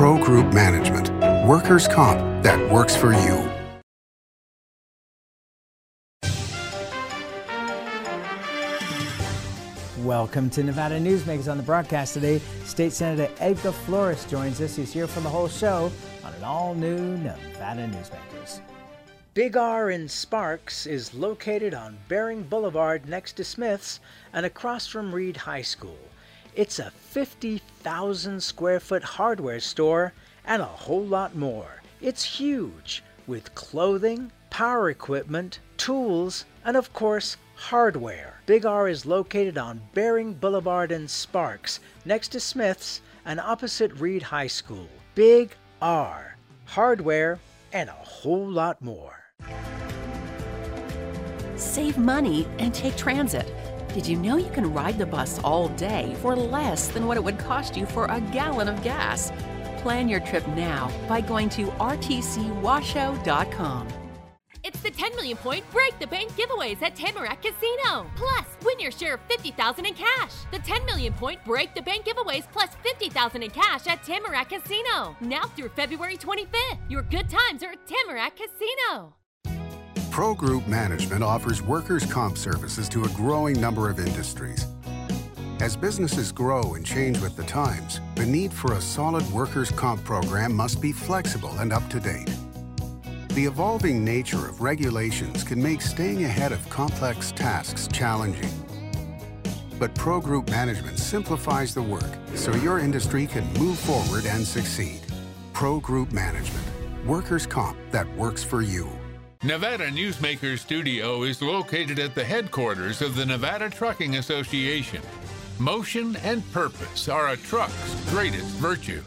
Pro Group Management, workers' comp that works for you. Welcome to Nevada Newsmakers on the broadcast today. State Senator Edgar Flores joins us. He's here for the whole show on an all new Nevada Newsmakers. Big R in Sparks is located on Baring Boulevard next to Smith's and across from Reed High School. It's a 50,000 square foot hardware store and a whole lot more. It's huge with clothing, power equipment, tools, and of course, hardware. Big R is located on Baring Boulevard in Sparks, next to Smith's and opposite Reed High School. Big R. Hardware and a whole lot more. Save money and take transit. Did you know you can ride the bus all day for less than what it would cost you for a gallon of gas? Plan your trip now by going to rtcwashoe.com. It's the 10 million point Break the Bank giveaways at Tamarack Casino. Plus, win your share of 50,000 in cash. The 10 million point Break the Bank giveaways plus 50,000 in cash at Tamarack Casino. Now through February 25th. Your good times are at Tamarack Casino. Pro Group Management offers workers' comp services to a growing number of industries. As businesses grow and change with the times, the need for a solid workers' comp program must be flexible and up to date. The evolving nature of regulations can make staying ahead of complex tasks challenging. But Pro Group Management simplifies the work so your industry can move forward and succeed. Pro Group Management, workers' comp that works for you. Nevada Newsmaker Studio is located at the headquarters of the Nevada Trucking Association. Motion and purpose are a truck's greatest virtue.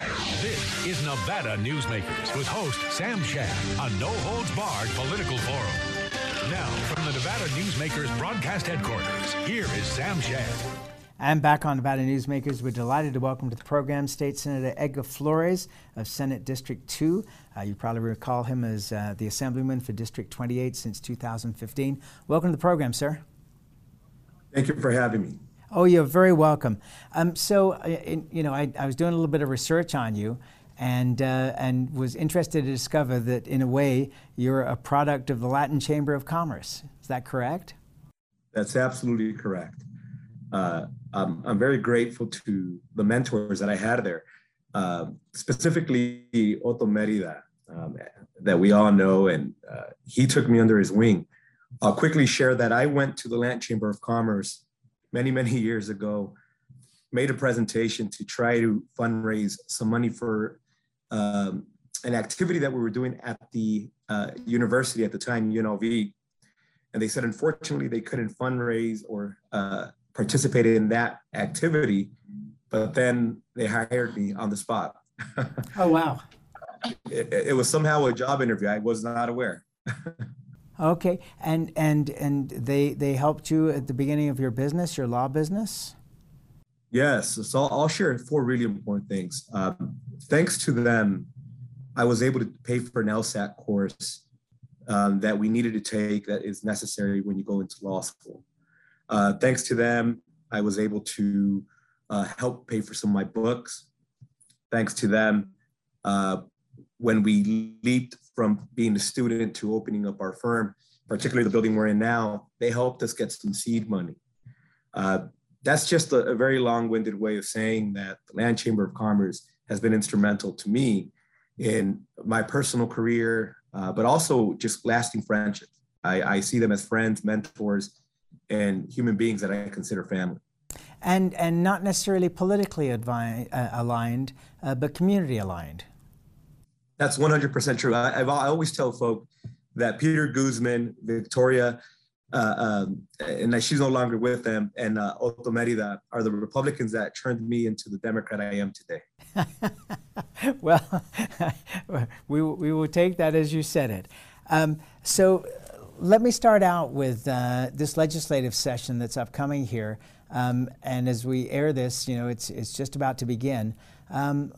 This is Nevada Newsmakers with host Sam Shad, a no holds barred political forum. Now, from the Nevada Newsmakers broadcast headquarters, here is Sam Shad. And back on Nevada Newsmakers, we're delighted to welcome to the program State Senator Edgar Flores of Senate District 2. Uh, you probably recall him as uh, the Assemblyman for District 28 since 2015. Welcome to the program, sir. Thank you for having me. Oh, you're very welcome. Um, so, uh, in, you know, I, I, was doing a little bit of research on you, and uh, and was interested to discover that, in a way, you're a product of the Latin Chamber of Commerce. Is that correct? That's absolutely correct. Uh, I'm, I'm, very grateful to the mentors that I had there, uh, specifically Otto Merida, um, that we all know, and uh, he took me under his wing. I'll quickly share that I went to the Latin Chamber of Commerce many, many years ago, made a presentation to try to fundraise some money for um, an activity that we were doing at the uh, university at the time, UNLV. And they said, unfortunately, they couldn't fundraise or uh, participate in that activity. But then they hired me on the spot. oh, wow. It, it was somehow a job interview. I was not aware. Okay, and and and they they helped you at the beginning of your business, your law business. Yes, so I'll share four really important things. Um, thanks to them, I was able to pay for an LSAT course um, that we needed to take that is necessary when you go into law school. Uh, thanks to them, I was able to uh, help pay for some of my books. Thanks to them, uh, when we leaped from being a student to opening up our firm, particularly the building we're in now, they helped us get some seed money. Uh, that's just a, a very long-winded way of saying that the Latin Chamber of Commerce has been instrumental to me in my personal career, uh, but also just lasting friendships. I, I, see them as friends, mentors, and human beings that I consider family. And and not necessarily politically advi- uh, aligned, uh, but community aligned. That's 100% true. I, I've, I always tell folk that Peter Guzman, Victoria, uh, um, and she's no longer with them, and uh, Otto Merida are the Republicans that turned me into the Democrat I am today. well, we, we will take that as you said it. Um, so let me start out with uh, this legislative session that's upcoming here. Um, and as we air this, you know, it's, it's just about to begin. Um,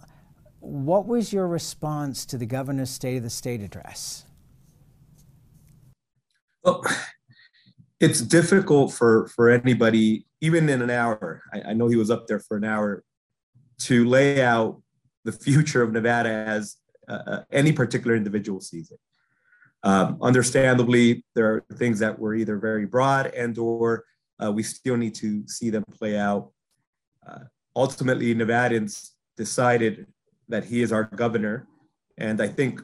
what was your response to the governor's State of the State address? Well, it's difficult for, for anybody, even in an hour, I, I know he was up there for an hour, to lay out the future of Nevada as uh, uh, any particular individual sees it. Um, understandably, there are things that were either very broad and or uh, we still need to see them play out. Uh, ultimately, Nevadans decided that he is our governor. And I think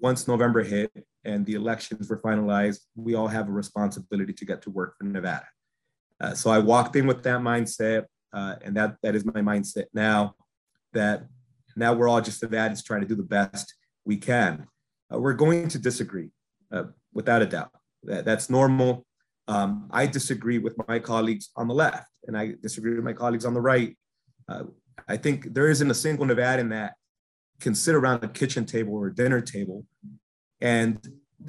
once November hit and the elections were finalized, we all have a responsibility to get to work for Nevada. Uh, so I walked in with that mindset, uh, and that that is my mindset now. That now we're all just Nevadans trying to do the best we can. Uh, we're going to disagree, uh, without a doubt. That, that's normal. Um, I disagree with my colleagues on the left, and I disagree with my colleagues on the right. Uh, I think there isn't a single Nevadan that can sit around a kitchen table or dinner table and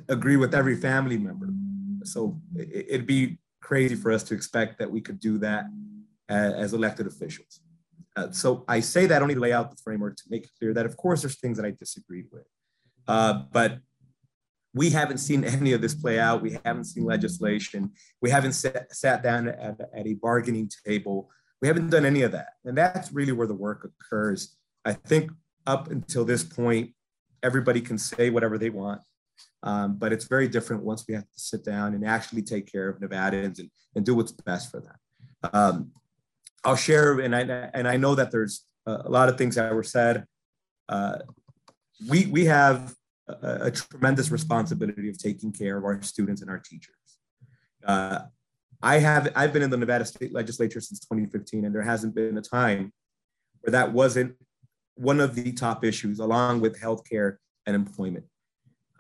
agree with every family member. So it'd be crazy for us to expect that we could do that as, as elected officials. Uh, so I say that only to lay out the framework to make it clear that, of course, there's things that I disagreed with. Uh, but we haven't seen any of this play out. We haven't seen legislation. We haven't sat, sat down at, at a bargaining table. We haven't done any of that. And that's really where the work occurs. I think up until this point, everybody can say whatever they want. Um, but it's very different once we have to sit down and actually take care of Nevadans and, and do what's best for them. Um, I'll share, and I, and I know that there's a lot of things that were said. Uh, we, we have a, a, tremendous responsibility of taking care of our students and our teachers. Uh, I have, I've been in the Nevada state legislature since 2015, and there hasn't been a time where that wasn't one of the top issues along with healthcare and employment.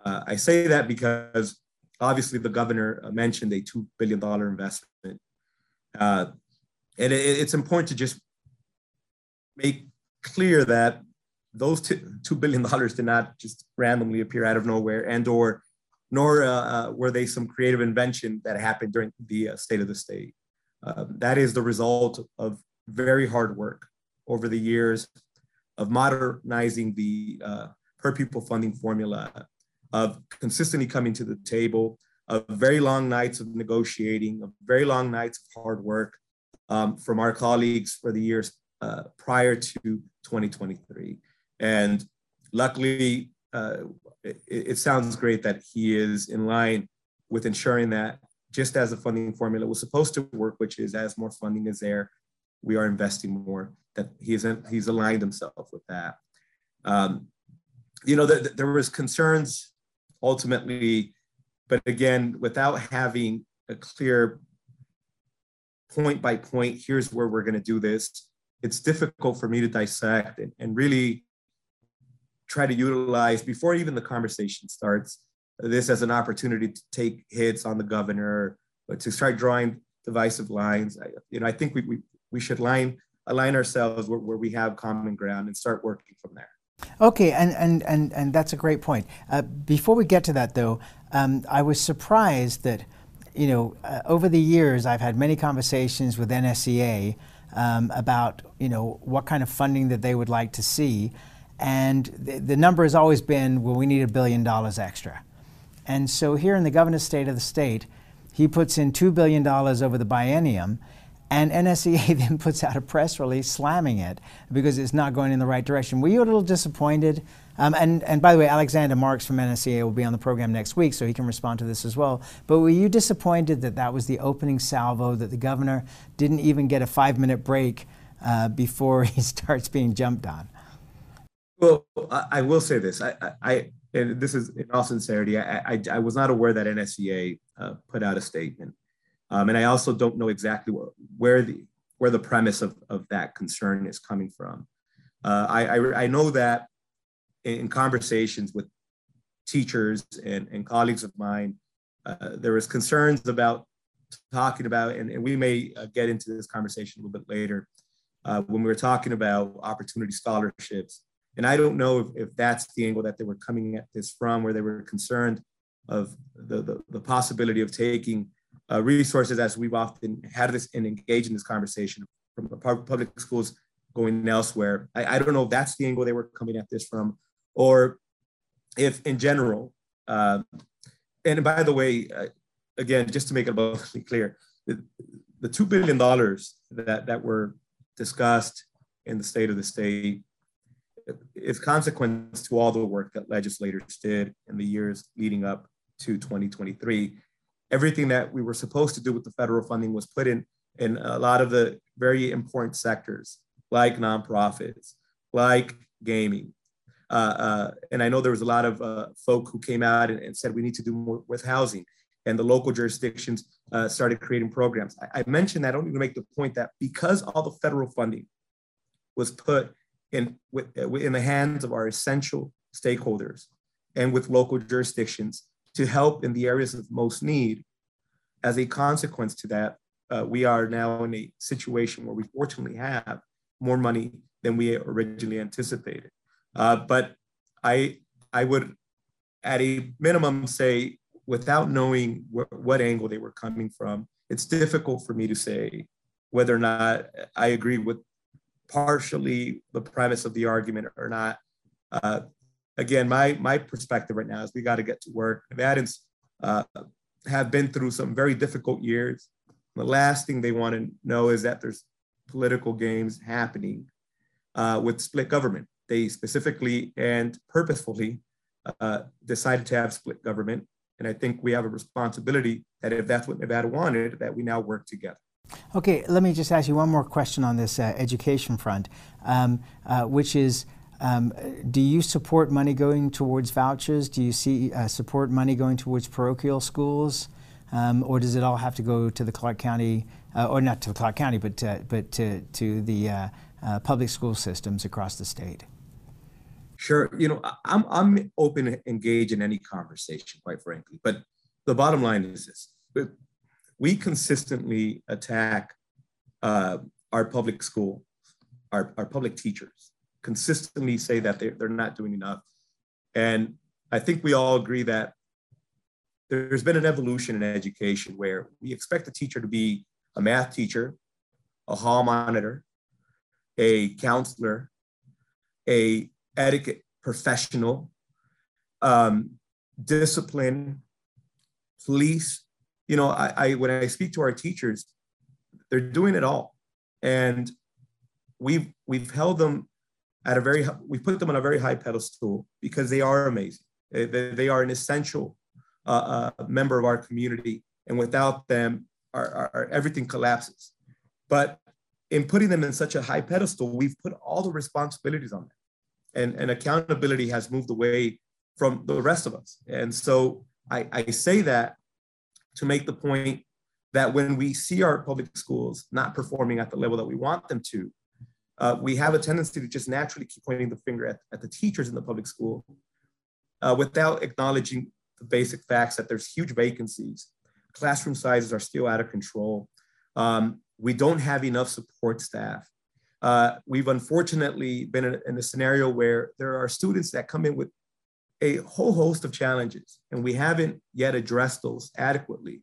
Uh, I say that because obviously the governor mentioned a $2 billion investment. Uh, and it, it's important to just make clear that those two, $2 billion did not just randomly appear out of nowhere and or nor uh, uh, were they some creative invention that happened during the uh, state of the state. Um, that is the result of very hard work over the years of modernizing the uh, per pupil funding formula, of consistently coming to the table, of very long nights of negotiating, of very long nights of hard work um, from our colleagues for the years uh, prior to 2023. And luckily, uh, it, it, sounds great that he is in line with ensuring that just as the funding formula was supposed to work, which is as more funding is there, we are investing more that he's he's aligned himself with that. Um, you know, the, the, there was concerns ultimately, but again, without having a clear point by point, here's where we're going to do this. It's difficult for me to dissect and, and really try to utilize before even the conversation starts this as an opportunity to take hits on the governor, but to start drawing divisive lines. I, you know, I think we, we, we should line align ourselves where, where we have common ground and start working from there. Okay, and, and, and, and that's a great point. Uh, before we get to that, though, um, I was surprised that, you know, uh, over the years, I've had many conversations with NSEA um, about, you know, what kind of funding that they would like to see. And the, the number has always been, well, we need a billion dollars extra. And so here in the governor's state of the state, he puts in $2 billion over the biennium and NSEA then puts out a press release slamming it because it's not going in the right direction. Were you a little disappointed? Um, and, and by the way, Alexander Marks from NSEA will be on the program next week, so he can respond to this as well. But were you disappointed that that was the opening salvo, that the governor didn't even get a five minute break uh, before he starts being jumped on? Well, I, I will say this. I, I, and this is in all sincerity, I, I, I was not aware that NSEA uh, put out a statement. Um, and I also don't know exactly where the where the premise of, of that concern is coming from. Uh, I, I, I, know that in conversations with teachers and, and colleagues of mine, uh, there was concerns about talking about, and, and we may uh, get into this conversation a little bit later, uh, when we were talking about opportunity scholarships. And I don't know if, if that's the angle that they were coming at this from, where they were concerned of the, the, the possibility of taking uh, resources as we've often had this and engaged in this conversation from public schools going elsewhere. I, I, don't know if that's the angle they were coming at this from, or if in general. Uh, and by the way, uh, again, just to make it abundantly clear, the, the $2 billion that, that were discussed in the state of the state, is consequence to all the work that legislators did in the years leading up to 2023. Everything that we were supposed to do with the federal funding was put in in a lot of the very important sectors, like nonprofits, like gaming. Uh, uh, and I know there was a lot of uh, folk who came out and, and, said we need to do more with housing, and the local jurisdictions uh, started creating programs. I, mentioned that, I mentioned that only to make the point that because all the federal funding was put in, in the hands of our essential stakeholders and with local jurisdictions to help in the areas of most need. As a consequence to that, uh, we are now in a situation where we fortunately have more money than we originally anticipated. Uh, but I, I would, at a minimum, say, without knowing wh- what angle they were coming from, it's difficult for me to say whether or not I agree with partially the premise of the argument or not. Uh, again, my my perspective right now is we got to get to work. Nevadans uh, have been through some very difficult years. The last thing they want to know is that there's political games happening uh, with split government. They specifically and purposefully uh, decided to have split government, and I think we have a responsibility that if that's what Nevada wanted, that we now work together. Okay, let me just ask you one more question on this uh, education front, um, uh, which is um, do you support money going towards vouchers? Do you see uh, support money going towards parochial schools? Um, or does it all have to go to the Clark County, uh, or not to the Clark County, but, to, but to, to the uh, uh, public school systems across the state? Sure. You know, I'm, I'm open to engage in any conversation, quite frankly. But the bottom line is this we consistently attack uh, our public school, our, our public teachers, consistently say that they're, they're not doing enough. And I think we all agree that there's been an evolution in education where we expect a teacher to be a math teacher, a hall monitor, a counselor, a etiquette professional, um, discipline, police, you know, I, I when I speak to our teachers, they're doing it all, and we've we've held them at a very we put them on a very high pedestal because they are amazing. They, they are an essential uh, uh, member of our community, and without them, our, our, our, everything collapses. But in putting them in such a high pedestal, we've put all the responsibilities on them, and, and accountability has moved away from the rest of us. And so I, I say that to make the point that when we see our public schools not performing at the level that we want them to, uh, we have a tendency to just naturally keep pointing the finger at, at the teachers in the public school uh, without acknowledging the basic facts that there's huge vacancies. Classroom sizes are still out of control. Um, we don't have enough support staff. Uh, we've unfortunately been in, in a scenario where there are students that come in with a whole host of challenges, and we haven't yet addressed those adequately.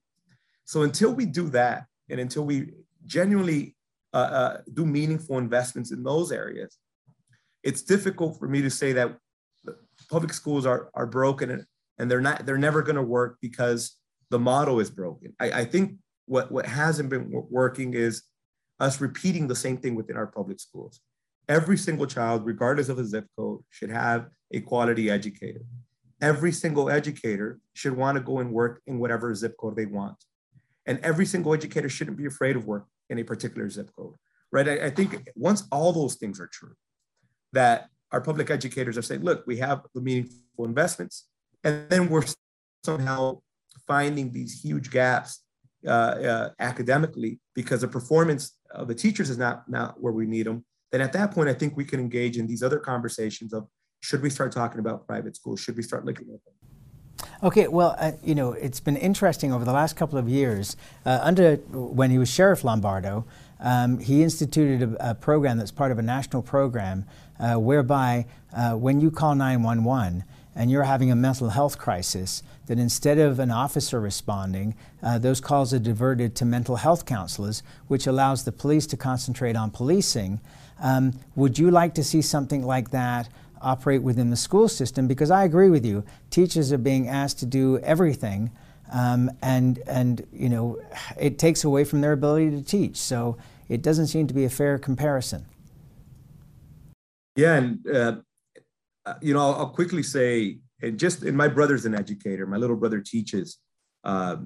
So until we do that, and until we genuinely uh, uh, do meaningful investments in those areas, it's difficult for me to say that public schools are, are broken and, and they're not they're never going to work because the model is broken. I, I think what, what hasn't been working is us repeating the same thing within our public schools. Every single child, regardless of a zip code, should have a quality educator. Every single educator should want to go and work in whatever zip code they want. And every single educator shouldn't be afraid of work in a particular zip code, right? I, I think once all those things are true, that our public educators are saying, look, we have the meaningful investments, and then we're somehow finding these huge gaps uh, uh, academically because the performance of the teachers is not, not where we need them, then at that point, I think we can engage in these other conversations of should we start talking about private schools? Should we start looking at them? Okay, well, uh, you know, it's been interesting over the last couple of years. Uh, under when he was Sheriff Lombardo, um, he instituted a, a, program that's part of a national program uh, whereby uh, when you call 911 and you're having a mental health crisis, that instead of an officer responding, uh, those calls are diverted to mental health counselors, which allows the police to concentrate on policing. Um, would you like to see something like that? operate within the school system because I agree with you. Teachers are being asked to do everything, um, and and you know it takes away from their ability to teach. So it doesn't seem to be a fair comparison. Yeah, and uh, you know, I'll, I'll, quickly say, and just, and my brother's an educator. My little brother teaches uh,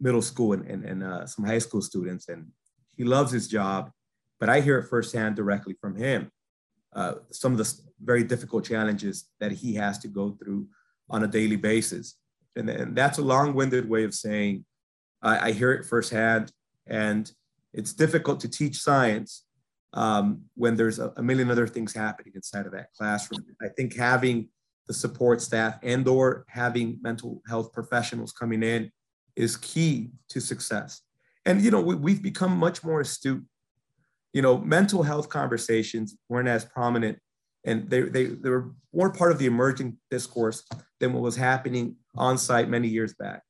middle school and, and, and uh, some high school students, and he loves his job. But I hear it firsthand directly from him. Uh, some of the very difficult challenges that he has to go through on a daily basis. And, and that's a long winded way of saying I, I, hear it firsthand. And it's difficult to teach science um, when there's a, a, million other things happening inside of that classroom. I think having the support staff and or having mental health professionals coming in is key to success. And, you know, we, we've become much more astute. You know, mental health conversations weren't as prominent and they, they, they were more part of the emerging discourse than what was happening on site many years back.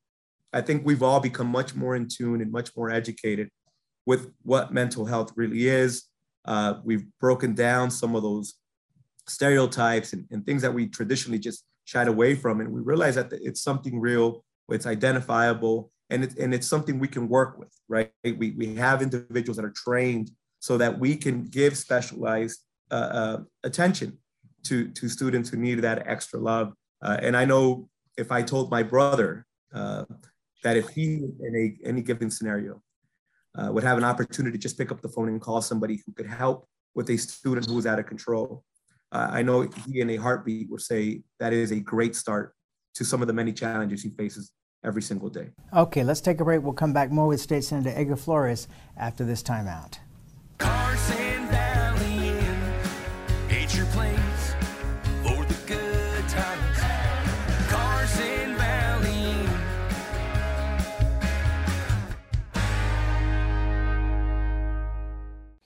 I think we've all become much more in tune and much more educated with what mental health really is. Uh, we've broken down some of those stereotypes and, and things that we traditionally just shied away from. And we realize that it's something real, it's identifiable, and, it, and it's something we can work with, right? We, we have individuals that are trained so that we can give specialized uh, uh, attention to, to students who need that extra love. Uh, and I know if I told my brother uh, that if he, in a, any given scenario, uh, would have an opportunity to just pick up the phone and call somebody who could help with a student who was out of control, uh, I know he in a heartbeat would say that is a great start to some of the many challenges he faces every single day. Okay, let's take a break. We'll come back more with State Senator Edgar Flores after this timeout.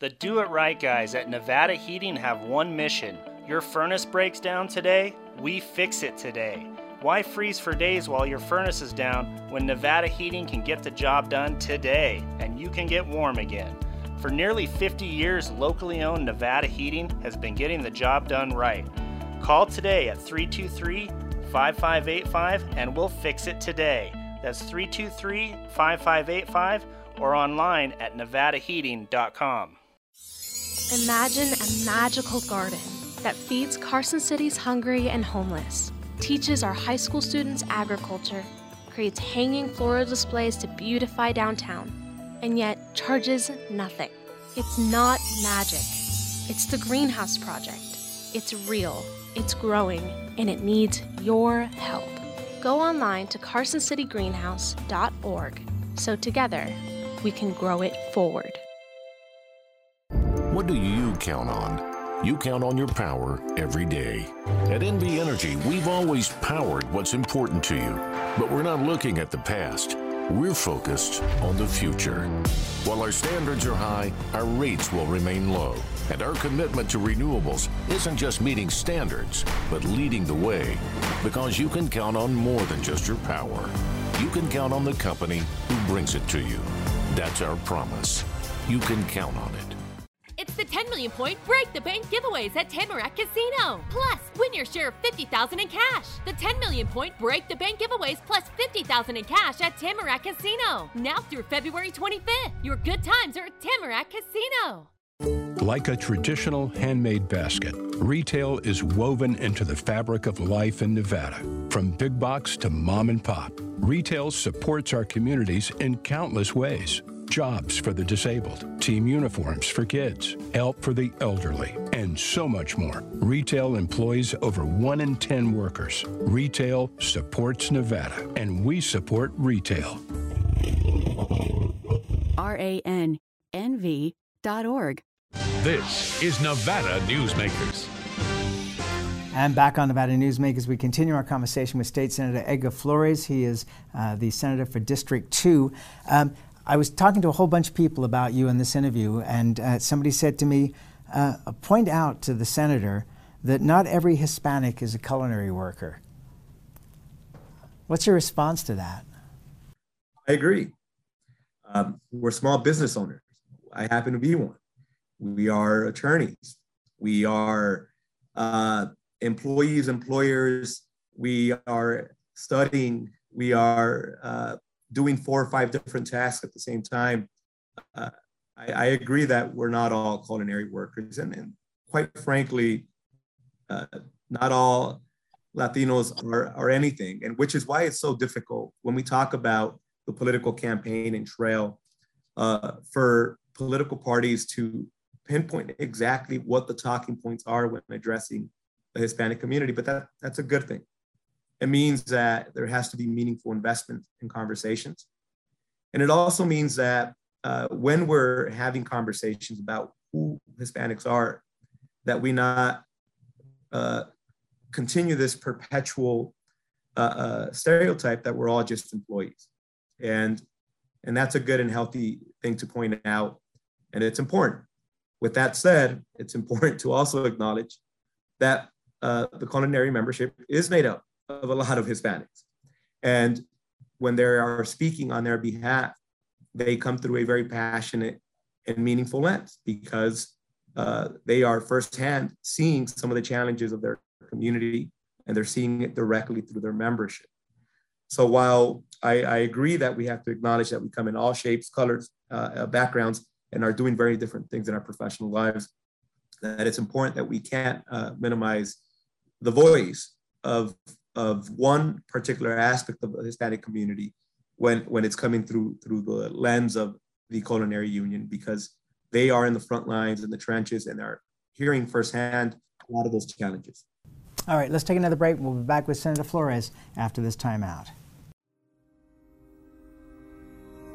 The Do It Right guys at Nevada Heating have one mission. Your furnace breaks down today, we fix it today. Why freeze for days while your furnace is down when Nevada Heating can get the job done today and you can get warm again? For nearly 50 years, locally owned Nevada Heating has been getting the job done right. Call today at 323 5585 and we'll fix it today. That's 323 5585 or online at nevadaheating.com. Imagine a magical garden that feeds Carson City's hungry and homeless, teaches our high school students agriculture, creates hanging floral displays to beautify downtown and yet charges nothing. It's not magic. It's the Greenhouse Project. It's real, it's growing, and it needs your help. Go online to carsoncitygreenhouse.org so together we can grow it forward. What do you count on? You count on your power every day. At NV Energy, we've always powered what's important to you, but we're not looking at the past. We're focused on the future. While our standards are high, our rates will remain low. And our commitment to renewables isn't just meeting standards, but leading the way. Because you can count on more than just your power. You can count on the company who brings it to you. That's our promise. You can count on million point Break the Bank giveaways at Tamarack Casino. Plus, win your share of 50,000 in cash. The 10 million point Break the Bank giveaways plus 50,000 in cash at Tamarack Casino. Now through February 25th. Your good times are at Tamarack Casino. Like a traditional handmade basket, retail is woven into the fabric of life in Nevada. From big box to mom and pop, retail supports our communities in countless ways jobs for the disabled, team uniforms for kids, help for the elderly, and so much more. Retail employs over 1 in 10 workers. Retail supports Nevada, and we support retail. R-A-N-N-V.org. This is Nevada Newsmakers. And back on Nevada Newsmakers, we continue our conversation with State Senator Edgar Flores. He is uh, the senator for District 2. Um, I was talking to a whole bunch of people about you in this interview, and uh, somebody said to me, uh, point out to the senator that not every Hispanic is a culinary worker. What's your response to that? I agree. Um, we're small business owners. I happen to be one. We are attorneys. We are uh, employees, employers. We are studying. We are uh, doing four or five different tasks at the same time. Uh, I, I, agree that we're not all culinary workers. And, and quite frankly, uh, not all Latinos are, are anything, and which is why it's so difficult when we talk about the political campaign and trail uh, for political parties to pinpoint exactly what the talking points are when addressing the Hispanic community. But that, that's a good thing. It means that there has to be meaningful investment in conversations. And it also means that uh, when we're having conversations about who Hispanics are, that we not uh, continue this perpetual uh, uh, stereotype that we're all just employees. And, and that's a good and healthy thing to point out. And it's important. With that said, it's important to also acknowledge that uh, the culinary membership is made up of a lot of Hispanics. And when they are speaking on their behalf, they come through a very passionate and meaningful lens because uh, they are firsthand seeing some of the challenges of their community and they're seeing it directly through their membership. So while I, I agree that we have to acknowledge that we come in all shapes, colors, uh, uh, backgrounds, and are doing very different things in our professional lives, that it's important that we can't uh, minimize the voice of, of one particular aspect of the Hispanic community when, when it's coming through, through the lens of the culinary union, because they are in the front lines in the trenches and are hearing firsthand a lot of those challenges. All right, let's take another break. We'll be back with Senator Flores after this timeout.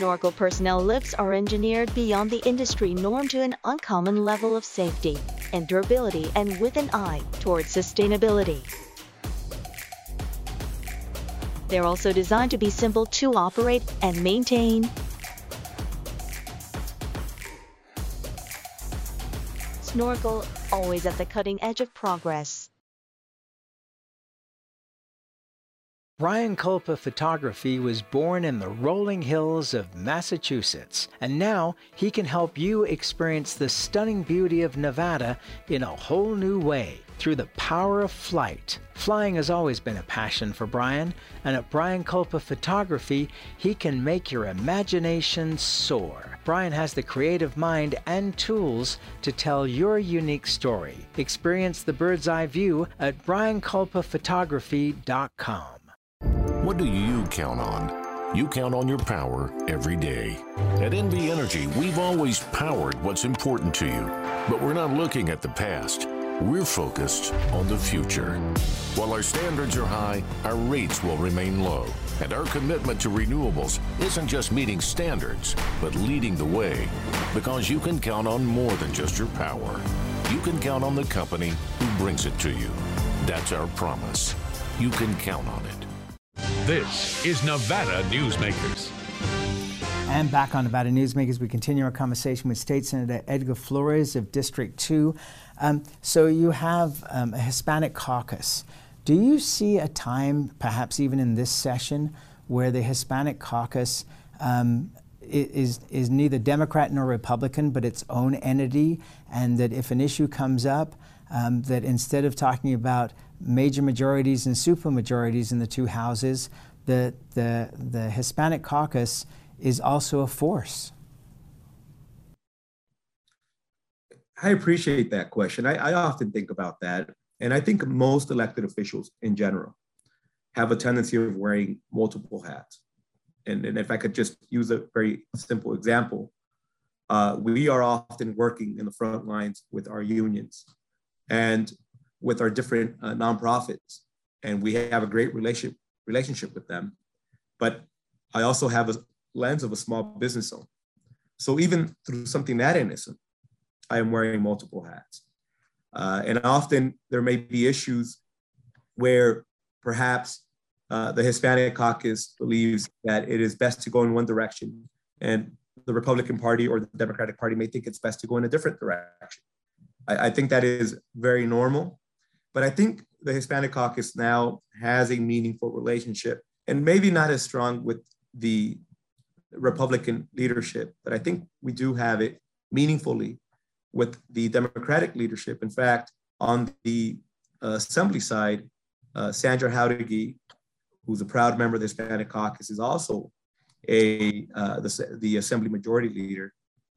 Snorkel personnel lifts are engineered beyond the industry norm to an uncommon level of safety and durability and with an eye towards sustainability. They're also designed to be simple to operate and maintain. Snorkel, always at the cutting edge of progress. Brian Kulpa Photography was born in the rolling hills of Massachusetts, and now he can help you experience the stunning beauty of Nevada in a whole new way through the power of flight. Flying has always been a passion for Brian, and at Brian Kulpa Photography, he can make your imagination soar. Brian has the creative mind and tools to tell your unique story. Experience the bird's eye view at briankulpaphotography.com. What do you count on? You count on your power every day. At NV Energy, we've always powered what's important to you, but we're not looking at the past. We're focused on the future. While our standards are high, our rates will remain low. And our commitment to renewables isn't just meeting standards, but leading the way. Because you can count on more than just your power. You can count on the company who brings it to you. That's our promise. You can count on it. This is Nevada Newsmakers. And back on Nevada Newsmakers, we continue our conversation with State Senator Edgar Flores of District 2. Um, so you have um, a Hispanic caucus. Do you see a time, perhaps even in this session, where the Hispanic caucus um, is, is neither Democrat nor Republican, but its own entity, and that if an issue comes up, um, that instead of talking about major majorities and supermajorities in the two houses, the, the, the Hispanic caucus is also a force. I appreciate that question. I, I, often think about that. And I think most elected officials in general have a tendency of wearing multiple hats. And, and if I could just use a very simple example, uh, we are often working in the front lines with our unions. And with our different uh, nonprofits, and we have a great relationship relationship with them. But I also have a lens of a small business owner. So even through something that innocent, I am wearing multiple hats. Uh, and often there may be issues where perhaps uh, the Hispanic caucus believes that it is best to go in one direction, and the Republican Party or the Democratic Party may think it's best to go in a different direction. I, I think that is very normal But I think the Hispanic caucus now has a meaningful relationship and maybe not as strong with the Republican leadership, but I think we do have it meaningfully with the Democratic leadership. In fact, on the uh, assembly side, uh, Sandra Jauregui, who's a proud member of the Hispanic caucus, is also a uh, the, the assembly majority leader.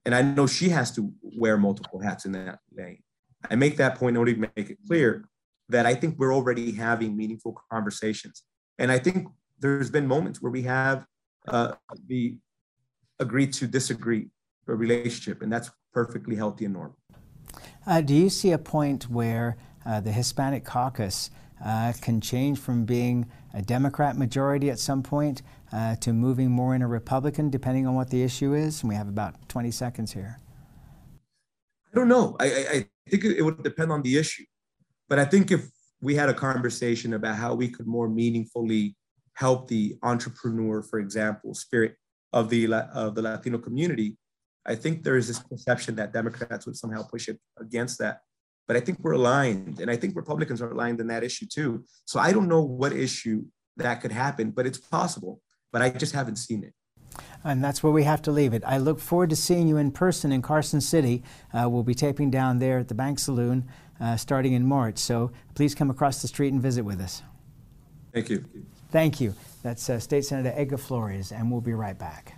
And I know she has to wear multiple hats in that lane. I make that point in order to make it clear that I think we're already having meaningful conversations. And I think there's been moments where we have uh, the agreed to disagree a relationship, and that's perfectly healthy and normal. Uh, do you see a point where uh, the Hispanic caucus uh, can change from being a Democrat majority at some point uh, to moving more in a Republican, depending on what the issue is? And we have about 20 seconds here. I don't know. I, I think it would depend on the issue. But I think if we had a conversation about how we could more meaningfully help the entrepreneur, for example, spirit of the of the Latino community, I think there is this perception that Democrats would somehow push it against that. But I think we're aligned, and I think Republicans are aligned in that issue too. So I don't know what issue that could happen, but it's possible. But I just haven't seen it. And that's where we have to leave it. I look forward to seeing you in person in Carson City. Uh, we'll be taping down there at the Bank Saloon uh, starting in March. So please come across the street and visit with us. Thank you. Thank you. That's uh, State Senator Edgar Flores, and we'll be right back.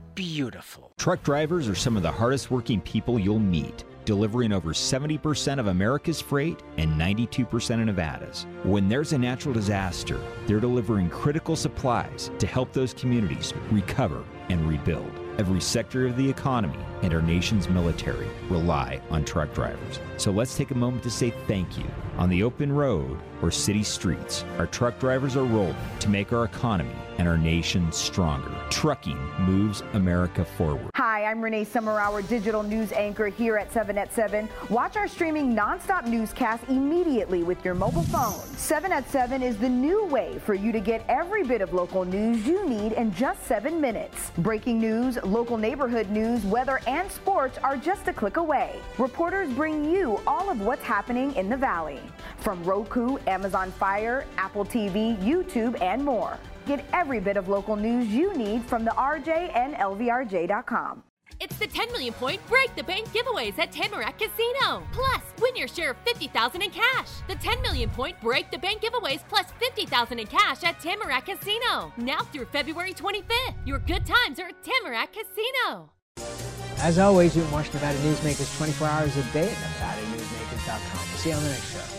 beautiful. Truck drivers are some of the hardest working people you'll meet, delivering over 70% of America's freight and 92% of Nevada's. When there's a natural disaster, they're delivering critical supplies to help those communities recover and rebuild. Every sector of the economy and our nation's military rely on truck drivers. So let's take a moment to say thank you. On the open road or city streets, our truck drivers are rolling to make our economy and our nation stronger. Trucking moves America forward. Hi, I'm Renee Summerhour, digital news anchor here at 7 at 7. Watch our streaming nonstop newscast immediately with your mobile phone. 7 at 7 is the new way for you to get every bit of local news you need in just seven minutes. Breaking news, local neighborhood news, weather, and sports are just a click away. Reporters bring you all of what's happening in the Valley. From Roku, Amazon Fire, Apple TV, YouTube, and more. Get every bit of local news you need from the RJ and LVRJ.com. It's the 10 million point Break the Bank giveaways at Tamarack Casino. Plus, win your share of 50,000 in cash. The 10 million point Break the Bank giveaways plus 50,000 in cash at Tamarack Casino. Now through February 25th. Your good times are at Tamarack Casino. As always, you can watch Nevada Newsmakers 24 hours a day at NevadaNewsmakers.com. We'll see you on the next show.